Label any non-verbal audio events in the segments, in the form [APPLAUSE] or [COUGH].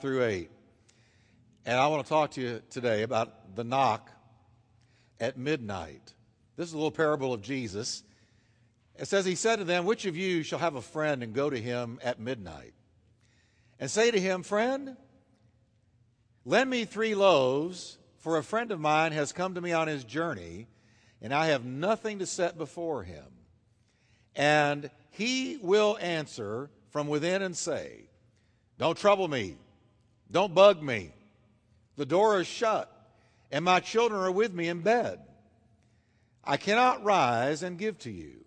through 8. And I want to talk to you today about the knock at midnight. This is a little parable of Jesus. It says, He said to them, Which of you shall have a friend and go to him at midnight? And say to him, Friend, lend me three loaves, for a friend of mine has come to me on his journey, and I have nothing to set before him. And he will answer from within and say, Don't trouble me. Don't bug me. The door is shut, and my children are with me in bed. I cannot rise and give to you.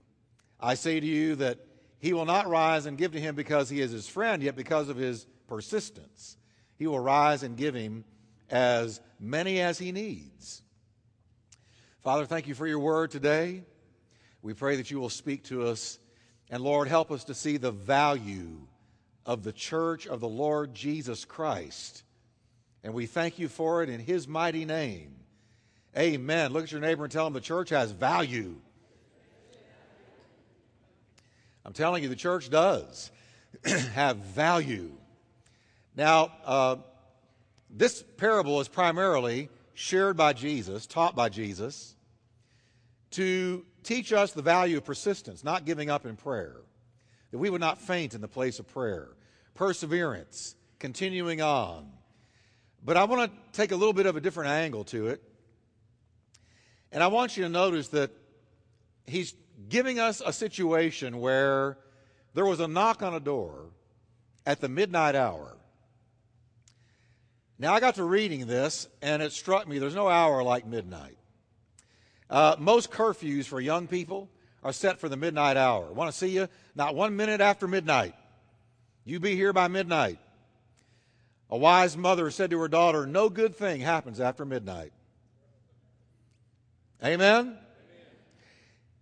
I say to you that he will not rise and give to him because he is his friend, yet because of his persistence, he will rise and give him as many as he needs. Father, thank you for your word today. We pray that you will speak to us. And Lord, help us to see the value of the church of the Lord Jesus Christ. And we thank you for it in his mighty name. Amen. Look at your neighbor and tell him the church has value. I'm telling you, the church does [CLEARS THROAT] have value. Now, uh, this parable is primarily shared by Jesus, taught by Jesus, to teach us the value of persistence, not giving up in prayer, that we would not faint in the place of prayer, perseverance, continuing on. But I want to take a little bit of a different angle to it. And I want you to notice that he's giving us a situation where there was a knock on a door at the midnight hour. Now, I got to reading this, and it struck me there's no hour like midnight. Uh, most curfews for young people are set for the midnight hour. Want to see you? Not one minute after midnight. You be here by midnight. A wise mother said to her daughter, No good thing happens after midnight. Amen?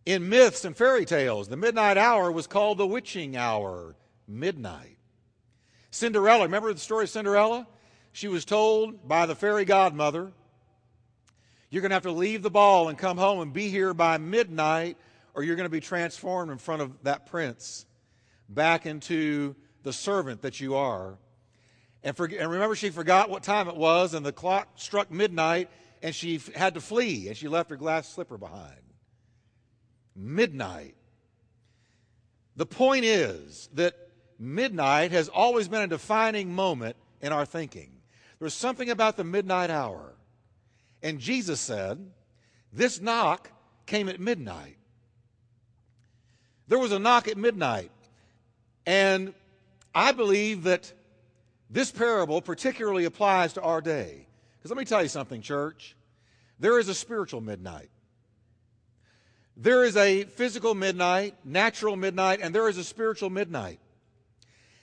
In myths and fairy tales, the midnight hour was called the witching hour, midnight. Cinderella, remember the story of Cinderella? She was told by the fairy godmother, You're going to have to leave the ball and come home and be here by midnight, or you're going to be transformed in front of that prince back into the servant that you are. And, for, and remember, she forgot what time it was, and the clock struck midnight, and she had to flee, and she left her glass slipper behind midnight. The point is that midnight has always been a defining moment in our thinking. There's something about the midnight hour. And Jesus said, This knock came at midnight. There was a knock at midnight. And I believe that this parable particularly applies to our day. Because let me tell you something, church. There is a spiritual midnight. There is a physical midnight, natural midnight, and there is a spiritual midnight.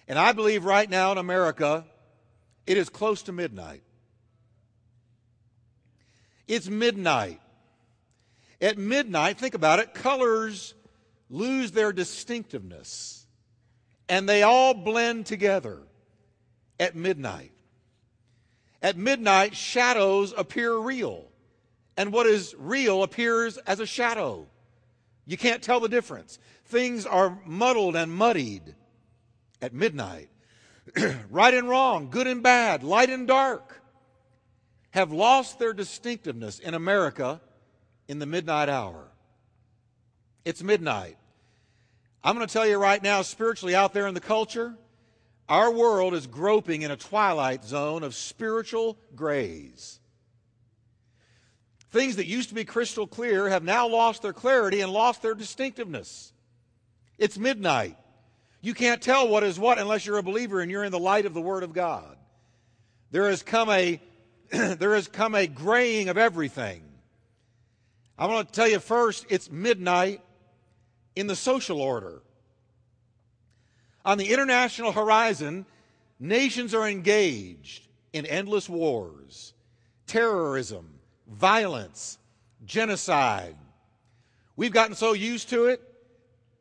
And I believe right now in America, it is close to midnight. It's midnight. At midnight, think about it, colors lose their distinctiveness and they all blend together at midnight. At midnight, shadows appear real, and what is real appears as a shadow. You can't tell the difference. Things are muddled and muddied at midnight. [CLEARS THROAT] right and wrong, good and bad, light and dark have lost their distinctiveness in America in the midnight hour. It's midnight. I'm going to tell you right now, spiritually out there in the culture, our world is groping in a twilight zone of spiritual grays. Things that used to be crystal clear have now lost their clarity and lost their distinctiveness. It's midnight. You can't tell what is what unless you're a believer and you're in the light of the Word of God. There has come a, [CLEARS THROAT] there has come a graying of everything. I want to tell you first, it's midnight in the social order. On the international horizon, nations are engaged in endless wars, terrorism, violence, genocide. We've gotten so used to it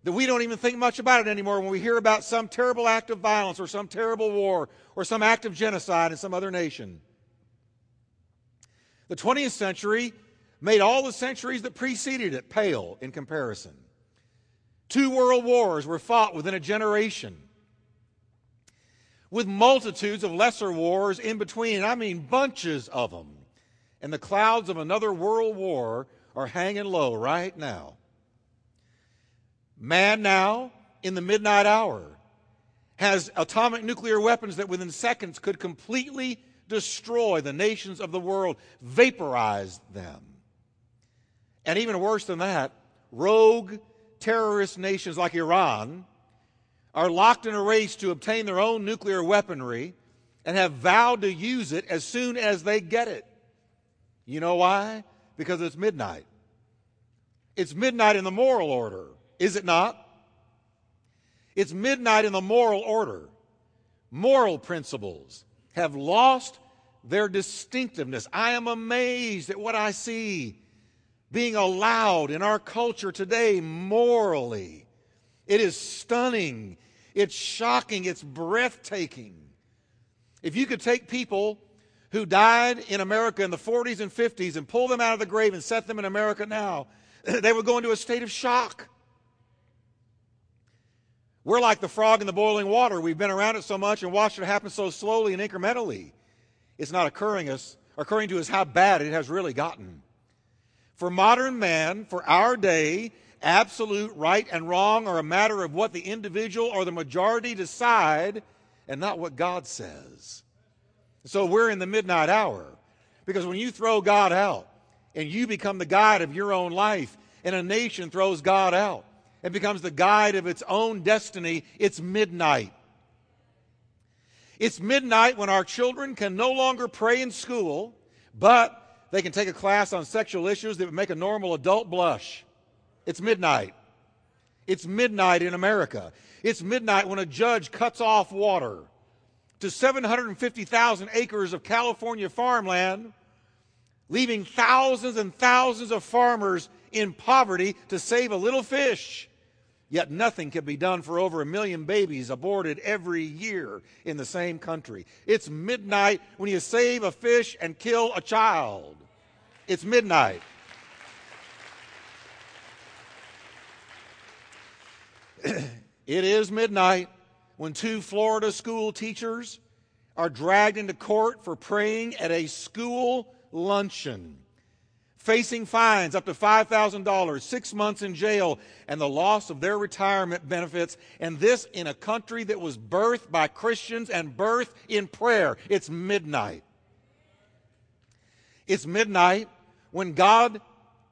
that we don't even think much about it anymore when we hear about some terrible act of violence or some terrible war or some act of genocide in some other nation. The 20th century made all the centuries that preceded it pale in comparison. Two world wars were fought within a generation. with multitudes of lesser wars in between. I mean bunches of them. And the clouds of another world war are hanging low right now. Man now, in the midnight hour, has atomic nuclear weapons that within seconds could completely destroy the nations of the world, vaporize them. And even worse than that, rogue terrorist nations like Iran are locked in a race to obtain their own nuclear weaponry and have vowed to use it as soon as they get it. You know why? Because it's midnight. It's midnight in the moral order, is it not? It's midnight in the moral order. Moral principles have lost their distinctiveness. I am amazed at what I see being allowed in our culture today morally. It is stunning. It's shocking. It's breathtaking. If you could take people who died in America in the 40s and 50s and pull them out of the grave and set them in America now, [CLEARS THROAT] they would go into a state of shock. We're like the frog in the boiling water. We've been around it so much and watched it happen so slowly and incrementally. It's not occurring us occurring to us how bad it has really gotten. For modern man, for our day, absolute right and wrong are a matter of what the individual or the majority decide and not what God says. So we're in the midnight hour because when you throw God out and you become the guide of your own life and a nation throws God out and becomes the guide of its own destiny, it's midnight. It's midnight when our children can no longer pray in school, but they can take a class on sexual issues that would make a normal adult blush. It's midnight. It's midnight in America. It's midnight when a judge cuts off water to 750,000 acres of California farmland, leaving thousands and thousands of farmers in poverty to save a little fish. Yet nothing can be done for over a million babies aborted every year in the same country. It's midnight when you save a fish and kill a child. It's midnight. [CLEARS THROAT] it is midnight when two Florida school teachers are dragged into court for praying at a school luncheon facing fines up to $5,000, six months in jail, and the loss of their retirement benefits. And this in a country that was birthed by Christians and birthed in prayer. It's midnight. It's midnight when God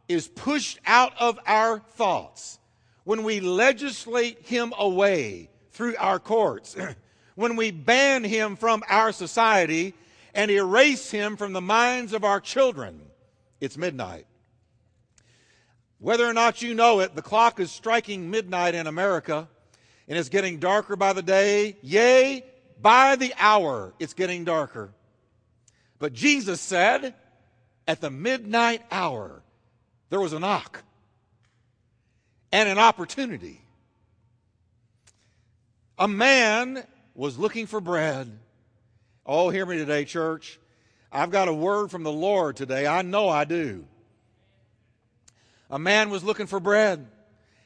is pushed out of our thoughts, when we legislate Him away through our courts, [CLEARS THROAT] when we ban Him from our society and erase Him from the minds of our children it's midnight. Whether or not you know it, the clock is striking midnight in America, and it's getting darker by the day. Yea, by the hour, it's getting darker. But Jesus said, at the midnight hour, there was a knock and an opportunity. A man was looking for bread. Oh, hear me today, church. I've got a word from the Lord today. I know I do. A man was looking for bread.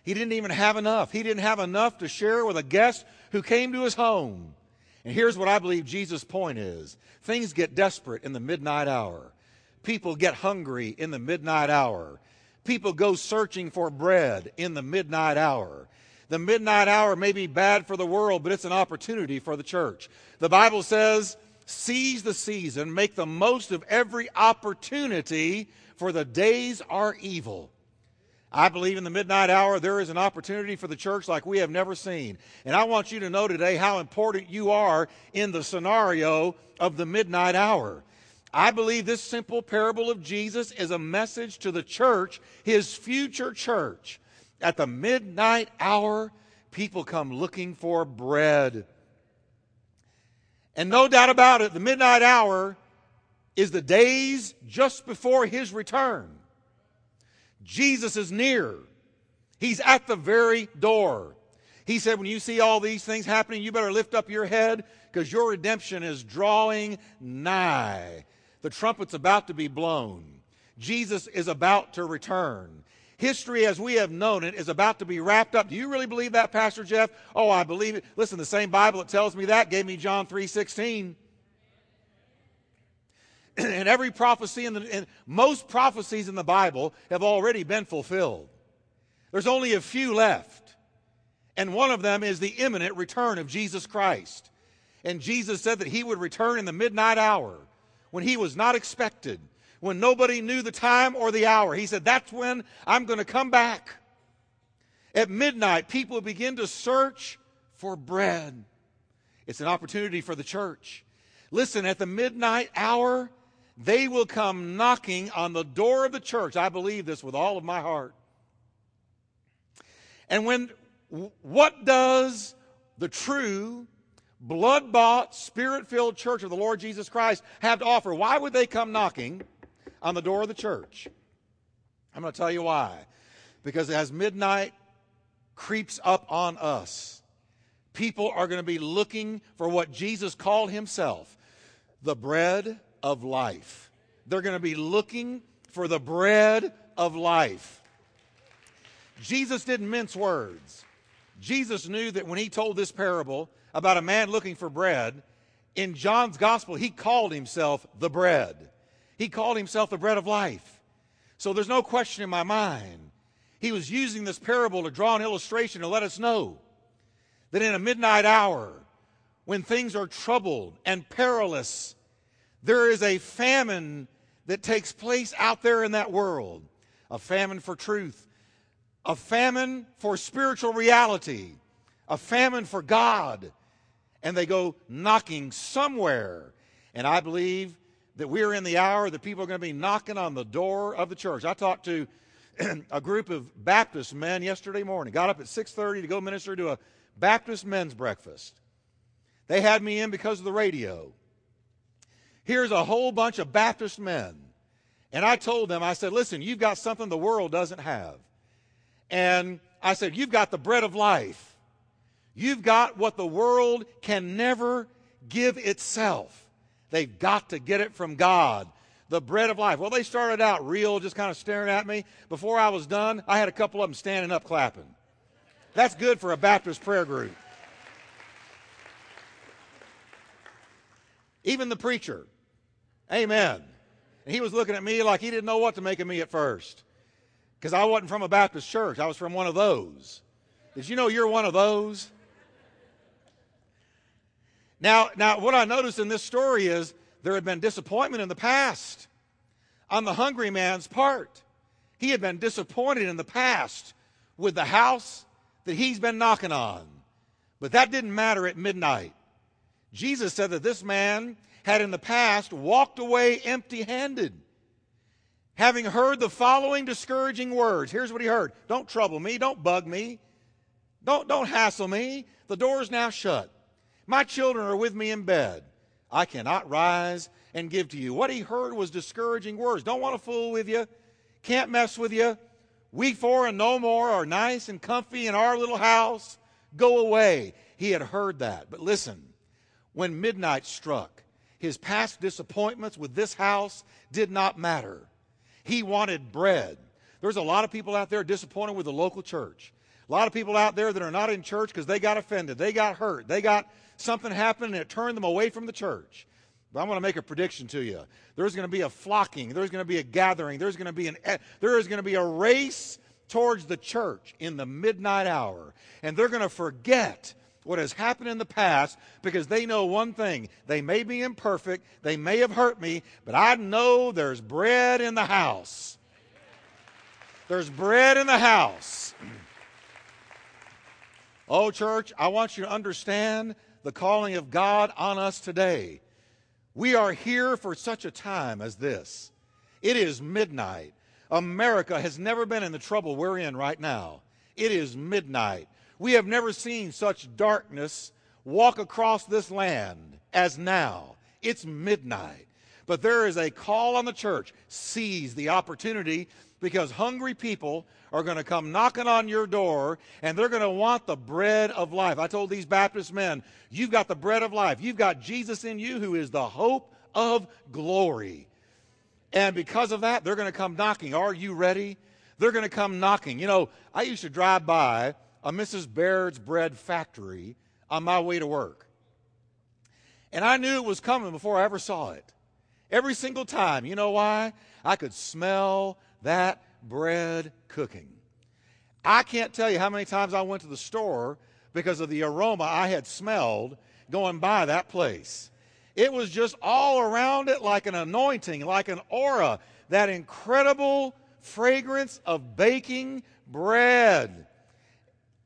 He didn't even have enough. He didn't have enough to share with a guest who came to his home. And here's what I believe Jesus' point is things get desperate in the midnight hour. People get hungry in the midnight hour. People go searching for bread in the midnight hour. The midnight hour may be bad for the world, but it's an opportunity for the church. The Bible says Seize the season, make the most of every opportunity, for the days are evil. I believe in the midnight hour there is an opportunity for the church like we have never seen. And I want you to know today how important you are in the scenario of the midnight hour. I believe this simple parable of Jesus is a message to the church, his future church. At the midnight hour, people come looking for bread. And no doubt about it, the midnight hour is the days just before his return. Jesus is near. He's at the very door. He said, when you see all these things happening, you better lift up your head because your redemption is drawing nigh. The trumpet's about to be blown. Jesus is about to return. History as we have known it is about to be wrapped up. Do you really believe that, Pastor Jeff? Oh, I believe it. Listen, the same Bible that tells me that gave me John 3:16. [CLEARS THROAT] and every prophecy in the and most prophecies in the Bible have already been fulfilled. There's only a few left. And one of them is the imminent return of Jesus Christ. And Jesus said that he would return in the midnight hour when he was not expected when nobody knew the time or the hour. He said, That's when I'm going to come back. At midnight, people begin to search for bread. It's an opportunity for the church. Listen, at the midnight hour, they will come knocking on the door of the church. I believe this with all of my heart. And when what does the true blood bought, spirit filled church of the Lord Jesus Christ have to offer? Why would they come knocking? On the door of the church. I'm going to tell you why. Because as midnight creeps up on us, people are going to be looking for what Jesus called himself the bread of life. They're going to be looking for the bread of life. Jesus didn't mince words. Jesus knew that when he told this parable about a man looking for bread, in John's gospel, he called himself the bread. He called himself the bread of life. So there's no question in my mind. He was using this parable to draw an illustration to let us know that in a midnight hour, when things are troubled and perilous, there is a famine that takes place out there in that world a famine for truth, a famine for spiritual reality, a famine for God. And they go knocking somewhere. And I believe that we're in the hour that people are going to be knocking on the door of the church. I talked to [CLEARS THROAT] a group of Baptist men yesterday morning. Got up at 6:30 to go minister to a Baptist men's breakfast. They had me in because of the radio. Here's a whole bunch of Baptist men. And I told them, I said, listen, you've got something the world doesn't have. And I said, you've got the bread of life. You've got what the world can never give itself. They've got to get it from God. The bread of life. Well, they started out real, just kind of staring at me. Before I was done, I had a couple of them standing up clapping. That's good for a Baptist prayer group. Even the preacher. Amen. And he was looking at me like he didn't know what to make of me at first. Because I wasn't from a Baptist church, I was from one of those. Did you know you're one of those? Now, now, what I noticed in this story is there had been disappointment in the past on the hungry man's part. He had been disappointed in the past with the house that he's been knocking on. But that didn't matter at midnight. Jesus said that this man had in the past walked away empty handed, having heard the following discouraging words. Here's what he heard Don't trouble me, don't bug me, don't, don't hassle me. The door is now shut. My children are with me in bed. I cannot rise and give to you. What he heard was discouraging words. Don't want to fool with you. Can't mess with you. We four and no more are nice and comfy in our little house. Go away. He had heard that. But listen, when midnight struck, his past disappointments with this house did not matter. He wanted bread. There's a lot of people out there disappointed with the local church. A lot of people out there that are not in church because they got offended, they got hurt, they got something happened and it turned them away from the church. But I'm going to make a prediction to you. There's going to be a flocking. There's going to be a gathering. There's going to be an there is going to be a race towards the church in the midnight hour. And they're going to forget what has happened in the past because they know one thing. They may be imperfect, they may have hurt me, but I know there's bread in the house. There's bread in the house. [CLEARS THROAT] Oh, church, I want you to understand the calling of God on us today. We are here for such a time as this. It is midnight. America has never been in the trouble we're in right now. It is midnight. We have never seen such darkness walk across this land as now. It's midnight. But there is a call on the church. Seize the opportunity because hungry people are going to come knocking on your door and they're going to want the bread of life. I told these Baptist men, you've got the bread of life. You've got Jesus in you who is the hope of glory. And because of that, they're going to come knocking. Are you ready? They're going to come knocking. You know, I used to drive by a Mrs. Baird's bread factory on my way to work. And I knew it was coming before I ever saw it. Every single time. You know why? I could smell that bread cooking. I can't tell you how many times I went to the store because of the aroma I had smelled going by that place. It was just all around it like an anointing, like an aura, that incredible fragrance of baking bread.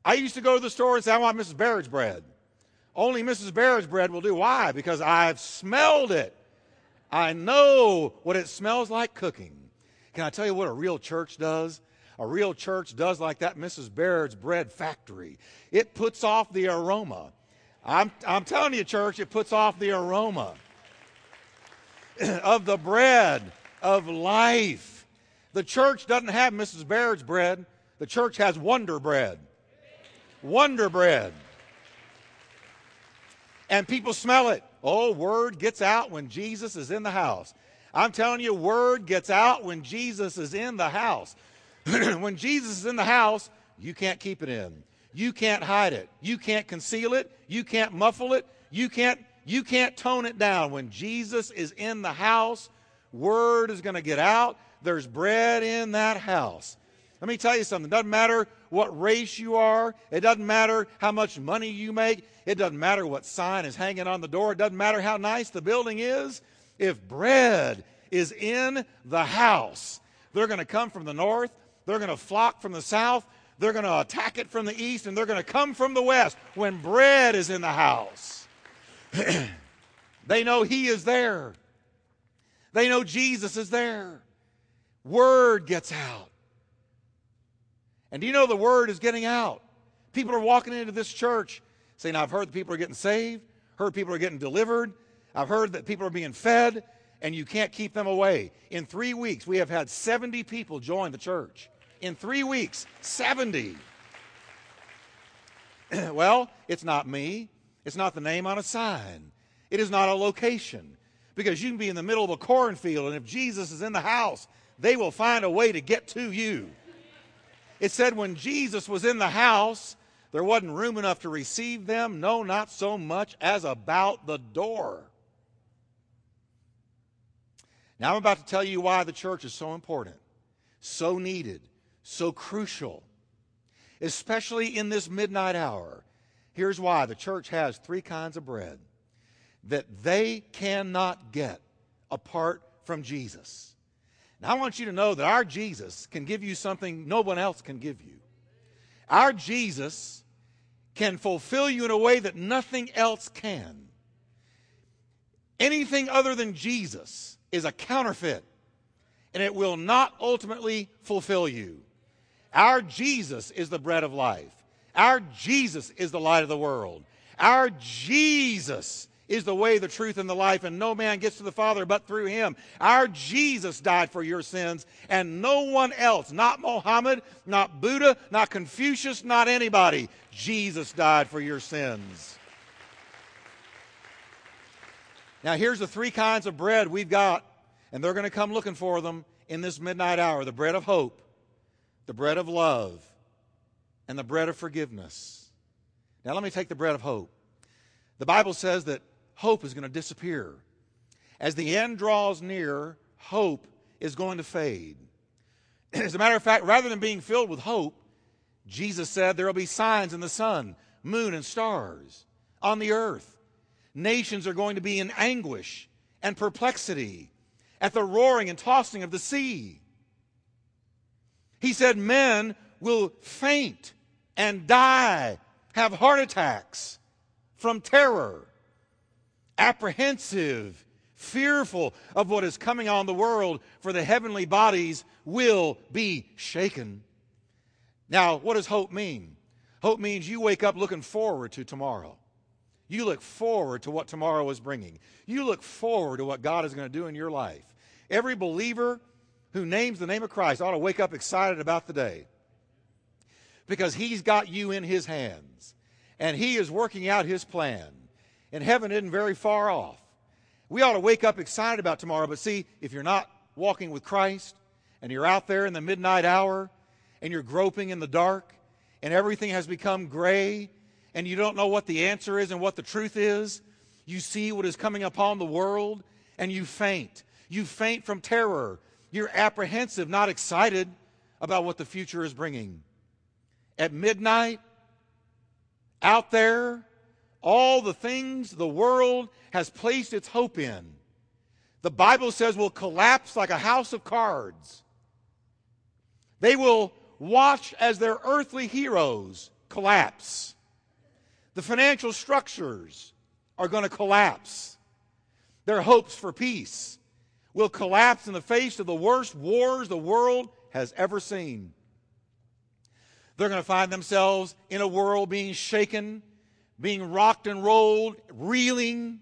I used to go to the store and say, I want Mrs. Baird's bread. Only Mrs. Baird's bread will do. Why? Because I've smelled it. I know what it smells like cooking. Can I tell you what a real church does? A real church does like that Mrs. Baird's bread factory. It puts off the aroma. I'm, I'm telling you, church, it puts off the aroma of the bread of life. The church doesn't have Mrs. Baird's bread, the church has Wonder Bread. Wonder Bread. And people smell it. Oh, word gets out when Jesus is in the house. I'm telling you, word gets out when Jesus is in the house. [CLEARS THROAT] when Jesus is in the house, you can't keep it in. You can't hide it. You can't conceal it. You can't muffle it. You can't you can't tone it down. When Jesus is in the house, word is going to get out. There's bread in that house. Let me tell you something. It doesn't matter what race you are. It doesn't matter how much money you make. It doesn't matter what sign is hanging on the door. It doesn't matter how nice the building is. If bread is in the house, they're going to come from the north. They're going to flock from the south. They're going to attack it from the east. And they're going to come from the west when bread is in the house. [CLEARS THROAT] they know He is there. They know Jesus is there. Word gets out. And do you know the word is getting out? People are walking into this church saying, I've heard people are getting saved, heard people are getting delivered, I've heard that people are being fed, and you can't keep them away. In three weeks, we have had 70 people join the church. In three weeks, 70. [CLEARS THROAT] well, it's not me. It's not the name on a sign. It is not a location. Because you can be in the middle of a cornfield, and if Jesus is in the house, they will find a way to get to you. It said when Jesus was in the house, there wasn't room enough to receive them. No, not so much as about the door. Now, I'm about to tell you why the church is so important, so needed, so crucial, especially in this midnight hour. Here's why the church has three kinds of bread that they cannot get apart from Jesus. Now, I want you to know that our Jesus can give you something no one else can give you. Our Jesus can fulfill you in a way that nothing else can. Anything other than Jesus is a counterfeit, and it will not ultimately fulfill you. Our Jesus is the bread of life. Our Jesus is the light of the world. Our Jesus is the way, the truth, and the life, and no man gets to the Father but through him. Our Jesus died for your sins, and no one else, not Mohammed, not Buddha, not Confucius, not anybody. Jesus died for your sins. Now, here's the three kinds of bread we've got, and they're going to come looking for them in this midnight hour the bread of hope, the bread of love, and the bread of forgiveness. Now, let me take the bread of hope. The Bible says that hope is going to disappear. As the end draws near, hope is going to fade. [CLEARS THROAT] As a matter of fact, rather than being filled with hope, Jesus said there will be signs in the sun, moon, and stars on the earth. Nations are going to be in anguish and perplexity at the roaring and tossing of the sea. He said men will faint and die, have heart attacks from terror apprehensive, fearful of what is coming on the world, for the heavenly bodies will be shaken. Now, what does hope mean? Hope means you wake up looking forward to tomorrow. You look forward to what tomorrow is bringing. You look forward to what God is going to do in your life. Every believer who names the name of Christ ought to wake up excited about the day because he's got you in his hands and he is working out his plan and heaven isn't very far off. We ought to wake up excited about tomorrow, but see, if you're not walking with Christ and you're out there in the midnight hour and you're groping in the dark and everything has become gray and you don't know what the answer is and what the truth is, you see what is coming upon the world and you faint. You faint from terror. You're apprehensive, not excited about what the future is bringing. At midnight, out there, all the things the world has placed its hope in, the Bible says will collapse like a house of cards. They will watch as their earthly heroes collapse. The financial structures are going to collapse. Their hopes for peace will collapse in the face of the worst wars the world has ever seen. They're going to find themselves in a world being shaken, being rocked and rolled, reeling,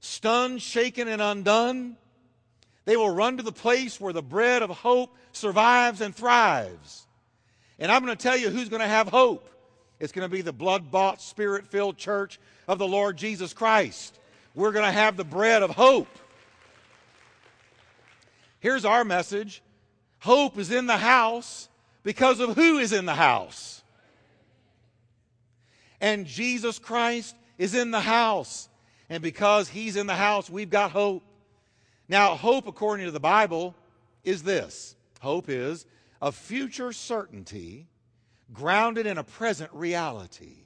stunned, shaken, and undone. They will run to the place where the bread of hope survives and thrives. And I'm going to tell you who's going to have hope. It's going to be the blood bought, spirit filled church of the Lord Jesus Christ. We're going to have the bread of hope. Here's our message hope is in the house because of who is in the house. And Jesus Christ is in the house. And because he's in the house, we've got hope. Now, hope, according to the Bible, is this hope is a future certainty grounded in a present reality.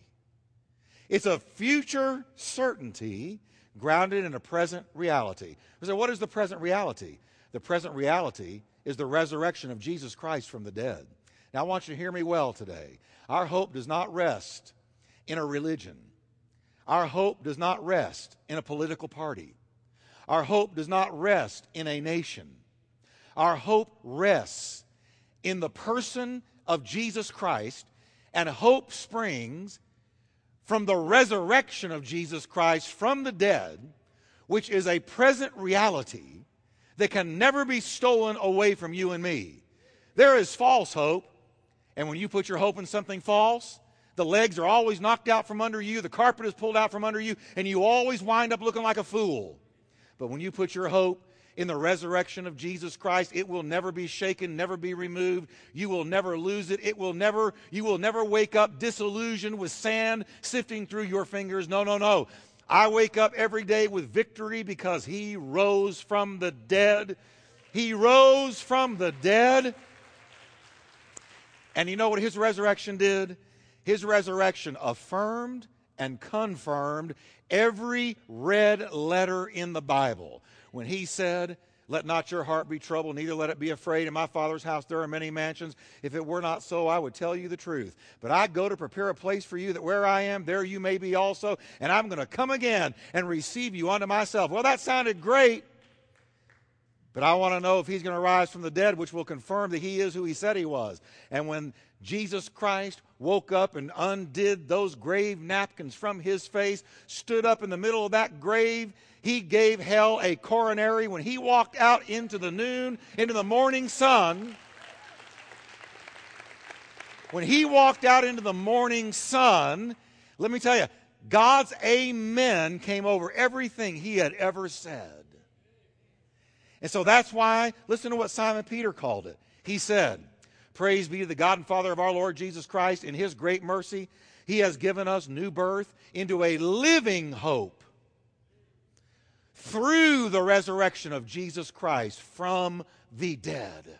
It's a future certainty grounded in a present reality. So, what is the present reality? The present reality is the resurrection of Jesus Christ from the dead. Now, I want you to hear me well today. Our hope does not rest in a religion, our hope does not rest in a political party, our hope does not rest in a nation. Our hope rests in the person of Jesus Christ, and hope springs from the resurrection of Jesus Christ from the dead, which is a present reality that can never be stolen away from you and me. There is false hope, and when you put your hope in something false, the legs are always knocked out from under you, the carpet is pulled out from under you, and you always wind up looking like a fool. But when you put your hope in the resurrection of Jesus Christ, it will never be shaken, never be removed. You will never lose it. It will never, you will never wake up disillusioned with sand sifting through your fingers. No, no, no. I wake up every day with victory because he rose from the dead. He rose from the dead. And you know what his resurrection did? His resurrection affirmed and confirmed every red letter in the Bible. When he said, let not your heart be troubled, neither let it be afraid. In my Father's house there are many mansions. If it were not so, I would tell you the truth. But I go to prepare a place for you, that where I am, there you may be also. And I'm going to come again and receive you unto myself. Well, that sounded great. But I want to know if he's going to rise from the dead, which will confirm that he is who he said he was. And when Jesus Christ woke up and undid those grave napkins from his face, stood up in the middle of that grave, he gave hell a coronary. When he walked out into the noon, into the morning sun, when he walked out into the morning sun, let me tell you, God's amen came over everything he had ever said. And so that's why, listen to what Simon Peter called it. He said, Praise be to the God and Father of our Lord Jesus Christ. In his great mercy, he has given us new birth into a living hope through the resurrection of Jesus Christ from the dead.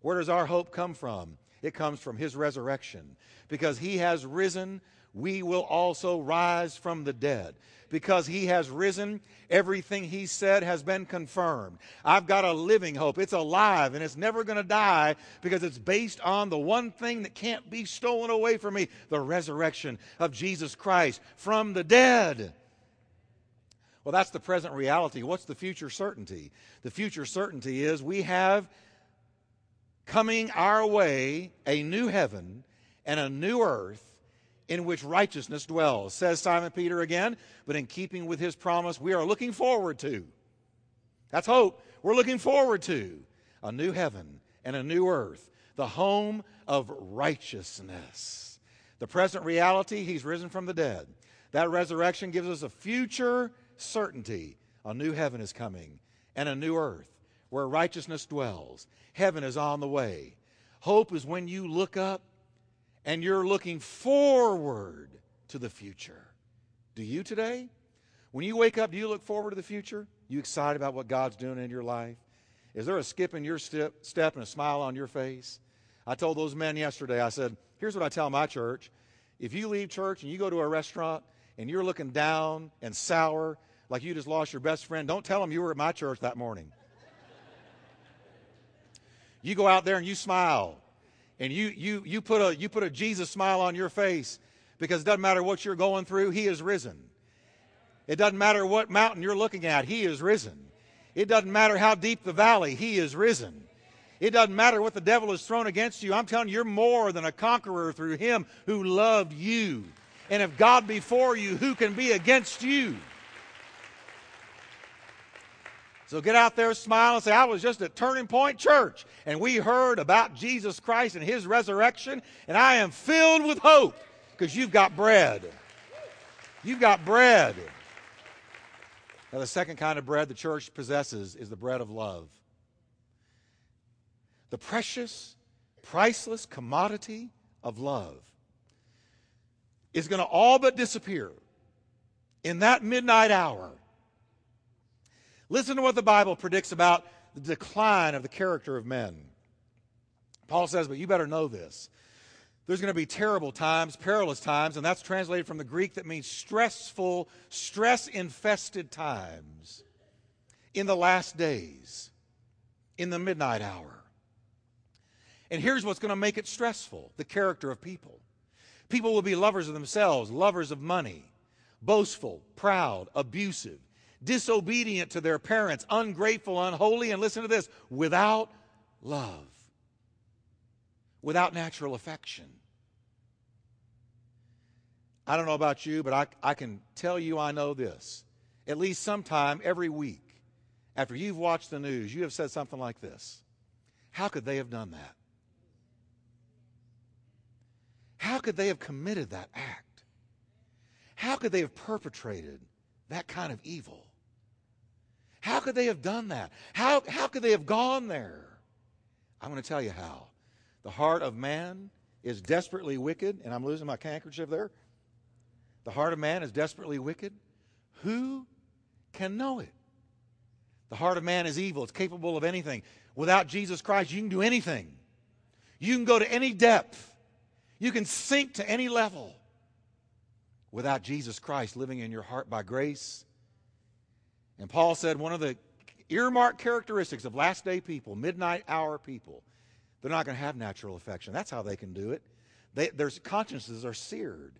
Where does our hope come from? It comes from his resurrection. Because he has risen, we will also rise from the dead because he has risen. Everything he said has been confirmed. I've got a living hope. It's alive and it's never going to die because it's based on the one thing that can't be stolen away from me the resurrection of Jesus Christ from the dead. Well, that's the present reality. What's the future certainty? The future certainty is we have coming our way a new heaven and a new earth in which righteousness dwells. Says Simon Peter again, but in keeping with his promise, we are looking forward to. That's hope. We're looking forward to a new heaven and a new earth, the home of righteousness. The present reality, he's risen from the dead. That resurrection gives us a future certainty. A new heaven is coming and a new earth where righteousness dwells. Heaven is on the way. Hope is when you look up and you're looking forward to the future. Do you today? When you wake up, do you look forward to the future? You excited about what God's doing in your life? Is there a skip in your step, step and a smile on your face? I told those men yesterday, I said, here's what I tell my church. If you leave church and you go to a restaurant and you're looking down and sour like you just lost your best friend, don't tell them you were at my church that morning. you go out there and you smile and you, you, you, put a, you put a Jesus smile on your face because it doesn't matter what you're going through, He is risen. It doesn't matter what mountain you're looking at, He is risen. It doesn't matter how deep the valley, He is risen. It doesn't matter what the devil has thrown against you. I'm telling you, you're more than a conqueror through Him who loved you. And if God be for you, who can be against you? So get out there, smile, and say, I was just at Turning Point Church, and we heard about Jesus Christ and His resurrection, and I am filled with hope because you've got bread. You've got bread. Now, the second kind of bread the church possesses is the bread of love. The precious, priceless commodity of love is going to all but disappear in that midnight hour. Listen to what the Bible predicts about the decline of the character of men. Paul says, but you better know this. There's going to be terrible times, perilous times, and that's translated from the Greek that means stressful, stress infested times in the last days, in the midnight hour. And here's what's going to make it stressful the character of people. People will be lovers of themselves, lovers of money, boastful, proud, abusive, disobedient to their parents, ungrateful, unholy, and listen to this without love without natural affection. I don't know about you, but I, I can tell you I know this. At least sometime every week, after you've watched the news, you have said something like this How could they have done that? How could they have committed that act? How could they have perpetrated that kind of evil? How could they have done that? How, how could they have gone there? I'm going to tell you how. The heart of man is desperately wicked, and I'm losing my handkerchief there. The heart of man is desperately wicked. Who can know it? The heart of man is evil. It's capable of anything. Without Jesus Christ, you can do anything. You can go to any depth. You can sink to any level. Without Jesus Christ living in your heart by grace. And Paul said one of the earmarked characteristics of last day people, midnight hour people, they're not going to have natural affection. That's how they can do it. They, their consciences are seared.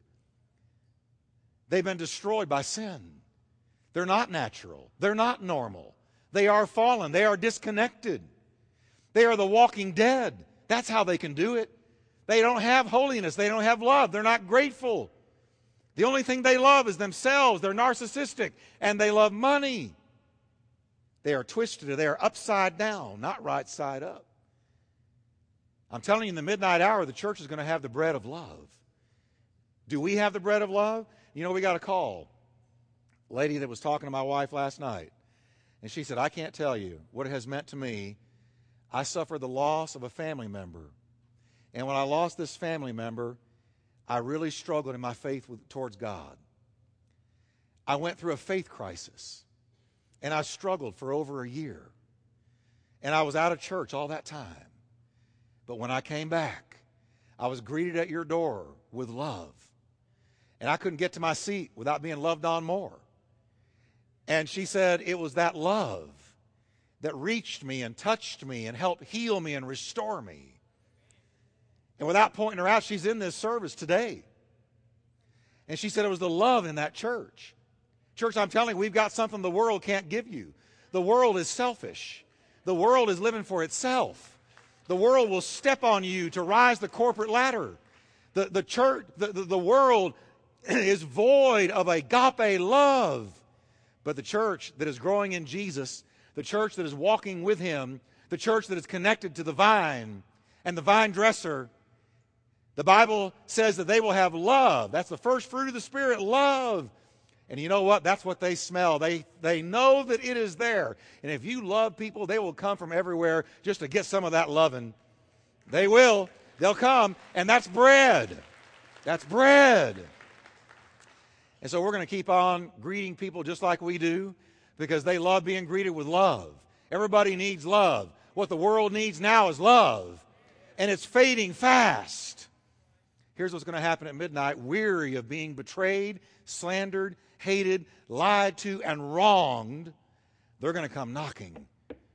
They've been destroyed by sin. They're not natural. They're not normal. They are fallen. They are disconnected. They are the walking dead. That's how they can do it. They don't have holiness. They don't have love. They're not grateful. The only thing they love is themselves. They're narcissistic and they love money. They are twisted. or They are upside down, not right side up. I'm telling you, in the midnight hour, the church is going to have the bread of love. Do we have the bread of love? You know, we got a call. A lady that was talking to my wife last night, and she said, I can't tell you what it has meant to me. I suffered the loss of a family member. And when I lost this family member, I really struggled in my faith with, towards God. I went through a faith crisis, and I struggled for over a year. And I was out of church all that time. But when I came back, I was greeted at your door with love. And I couldn't get to my seat without being loved on more. And she said it was that love that reached me and touched me and helped heal me and restore me. And without pointing her out, she's in this service today. And she said it was the love in that church. Church, I'm telling you, we've got something the world can't give you. The world is selfish, the world is living for itself. The world will step on you to rise the corporate ladder. The, the church, the, the, the world [CLEARS THROAT] is void of agape love. But the church that is growing in Jesus, the church that is walking with Him, the church that is connected to the vine and the vine dresser, the Bible says that they will have love. That's the first fruit of the Spirit love. And you know what? That's what they smell. They, they know that it is there. And if you love people, they will come from everywhere just to get some of that loving. They will. They'll come, and that's bread. That's bread. And so we're going to keep on greeting people just like we do because they love being greeted with love. Everybody needs love. What the world needs now is love, and it's fading fast. Here's what's going to happen at midnight weary of being betrayed, slandered, hated, lied to, and wronged, they're going to come knocking,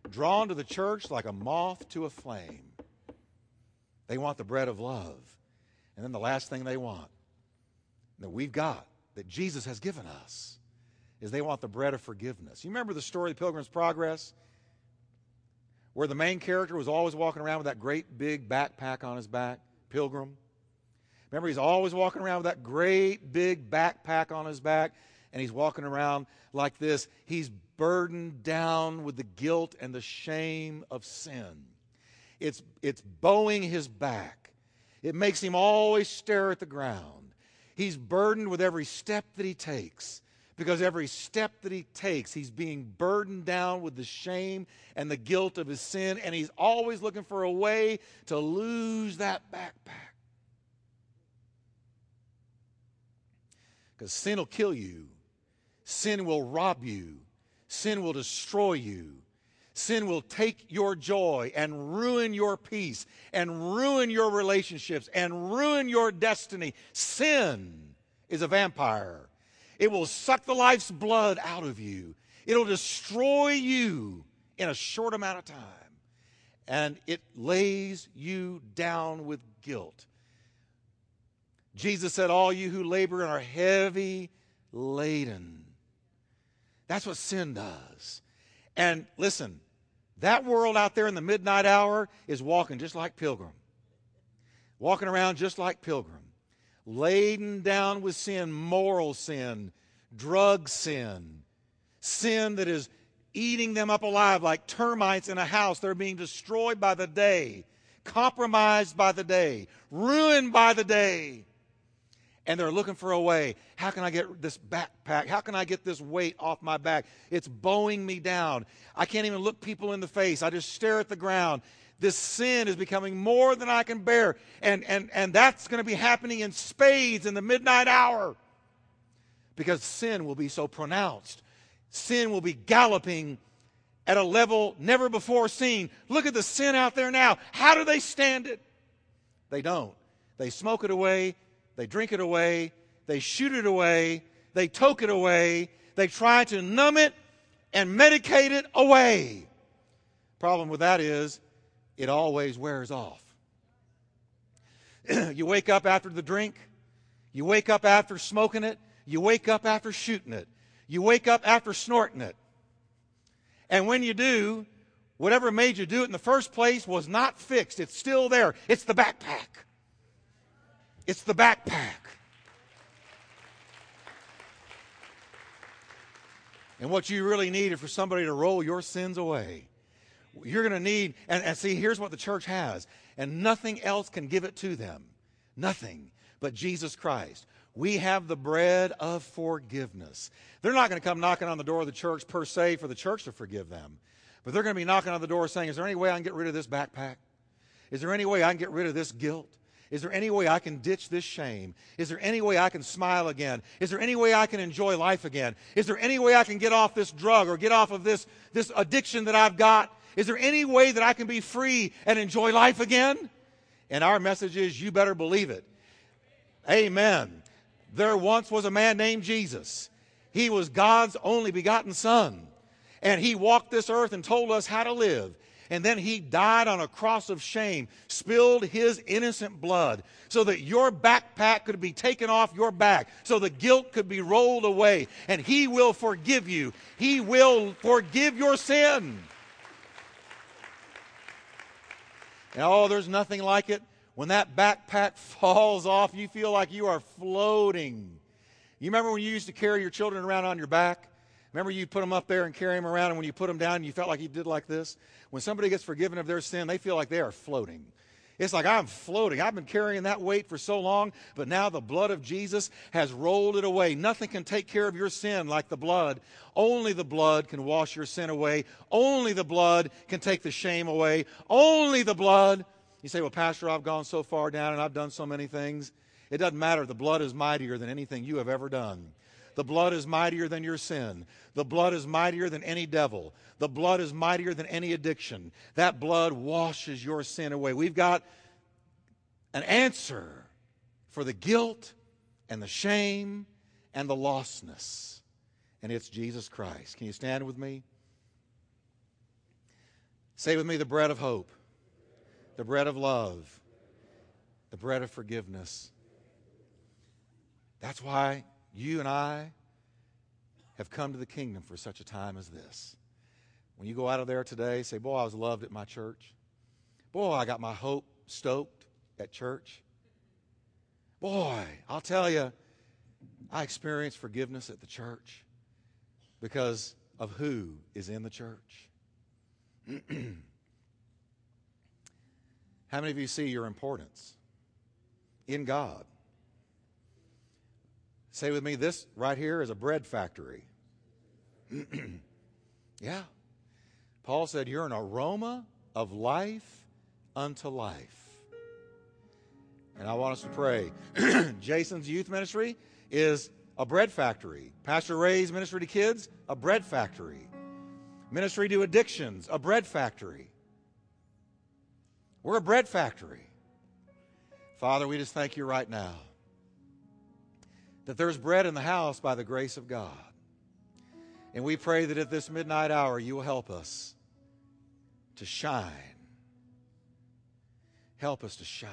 drawn to the church like a moth to a flame. They want the bread of love. And then the last thing they want that we've got, that Jesus has given us, is they want the bread of forgiveness. You remember the story of the Pilgrim's Progress? Where the main character was always walking around with that great big backpack on his back, Pilgrim. Remember, he's always walking around with that great big backpack on his back, and he's walking around like this. He's burdened down with the guilt and the shame of sin. It's, it's bowing his back. It makes him always stare at the ground. He's burdened with every step that he takes because every step that he takes, he's being burdened down with the shame and the guilt of his sin, and he's always looking for a way to lose that backpack. Because sin will kill you, sin will rob you, sin will destroy you. Sin will take your joy and ruin your peace and ruin your relationships and ruin your destiny. Sin is a vampire. It will suck the life's blood out of you. It'll destroy you in a short amount of time. And it lays you down with guilt. Jesus said, All you who labor and are heavy laden. That's what sin does. And listen, that world out there in the midnight hour is walking just like Pilgrim, walking around just like Pilgrim, laden down with sin, moral sin, drug sin, sin that is eating them up alive like termites in a house. They're being destroyed by the day, compromised by the day, ruined by the day and they're looking for a way. How can I get this backpack? How can I get this weight off my back? It's bowing me down. I can't even look people in the face. I just stare at the ground. This sin is becoming more than I can bear. And, and, and that's going to be happening in spades in the midnight hour because sin will be so pronounced. Sin will be galloping at a level never before seen. Look at the sin out there now. How do they stand it? They don't. They smoke it away they drink it away, they shoot it away, they toke it away, they try to numb it and medicate it away. Problem with that is it always wears off. [CLEARS THROAT] you wake up after the drink, you wake up after smoking it, you wake up after shooting it, you wake up after snorting it. And when you do, whatever made you do it in the first place was not fixed. It's still there. It's the backpack. It's the backpack. And what you really need is for somebody to roll your sins away. You're going to need, and, and, see, here's what the church has, and nothing else can give it to them. Nothing but Jesus Christ. We have the bread of forgiveness. They're not going to come knocking on the door of the church per se for the church to forgive them, but they're going to be knocking on the door saying, Is there any way I can get rid of this backpack? Is there any way I can get rid of this guilt? Is there any way I can ditch this shame? Is there any way I can smile again? Is there any way I can enjoy life again? Is there any way I can get off this drug or get off of this, this addiction that I've got? Is there any way that I can be free and enjoy life again? And our message is you better believe it. Amen. There once was a man named Jesus. He was God's only begotten Son. And he walked this earth and told us how to live and then he died on a cross of shame, spilled his innocent blood so that your backpack could be taken off your back, so the guilt could be rolled away, and he will forgive you. He will forgive your sin. And oh, there's nothing like it. When that backpack [LAUGHS] falls off, you feel like you are floating. You remember when you used to carry your children around on your back? Remember you put them up there and carry them around, and when you put them down, you felt like you did like this? When somebody gets forgiven of their sin, they feel like they are floating. It's like I'm floating. I've been carrying that weight for so long, but now the blood of Jesus has rolled it away. Nothing can take care of your sin like the blood. Only the blood can wash your sin away. Only the blood can take the shame away. Only the blood. You say, Well, Pastor, I've gone so far down and I've done so many things. It doesn't matter. The blood is mightier than anything you have ever done. The blood is mightier than your sin. The blood is mightier than any devil. The blood is mightier than any addiction. That blood washes your sin away. We've got an answer for the guilt and the shame and the lostness, and it's Jesus Christ. Can you stand with me? Say with me the bread of hope, the bread of love, the bread of forgiveness. That's why you and I have come to the kingdom for such a time as this. When you go out of there today, say, Boy, I was loved at my church. Boy, I got my hope stoked at church. Boy, I'll tell you, I experienced forgiveness at the church because of who is in the church. [CLEARS THROAT] How many of you see your importance in God? Say with me, this right here is a bread factory. [CLEARS THROAT] yeah. Paul said, You're an aroma of life unto life. And I want us to pray. [CLEARS THROAT] Jason's youth ministry is a bread factory. Pastor Ray's ministry to kids, a bread factory. Ministry to addictions, a bread factory. We're a bread factory. Father, we just thank you right now that there's bread in the house by the grace of God. And we pray that at this midnight hour, you will help us to shine. Help us to shine.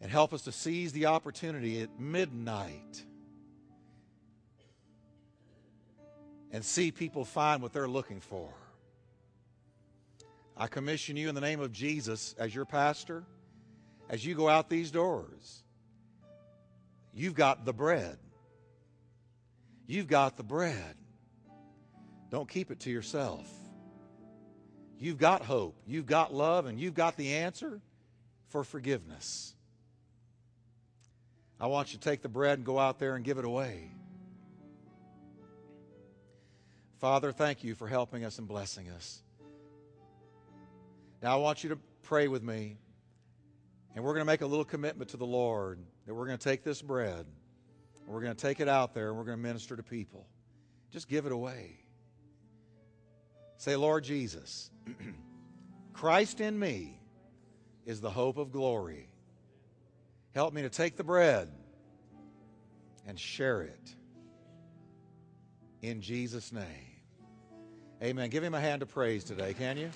And help us to seize the opportunity at midnight and see people find what they're looking for. I commission you in the name of Jesus as your pastor as you go out these doors. You've got the bread. You've got the bread. Don't keep it to yourself. You've got hope. You've got love, and you've got the answer for forgiveness. I want you to take the bread and go out there and give it away. Father, thank you for helping us and blessing us. Now, I want you to pray with me. And we're going to make a little commitment to the Lord that we're going to take this bread and we're going to take it out there and we're going to minister to people. Just give it away. Say, Lord Jesus, [CLEARS THROAT] Christ in me is the hope of glory. Help me to take the bread and share it. In Jesus' name. Amen. Give him a hand of praise today, can you?